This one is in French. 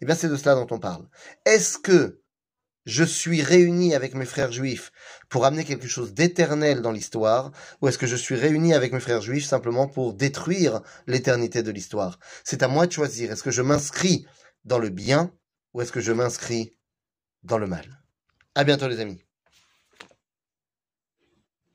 Eh bien, c'est de cela dont on parle. Est-ce que je suis réuni avec mes frères juifs pour amener quelque chose d'éternel dans l'histoire, ou est-ce que je suis réuni avec mes frères juifs simplement pour détruire l'éternité de l'histoire? C'est à moi de choisir. Est-ce que je m'inscris dans le bien, ou est-ce que je m'inscris dans le mal? À bientôt les amis.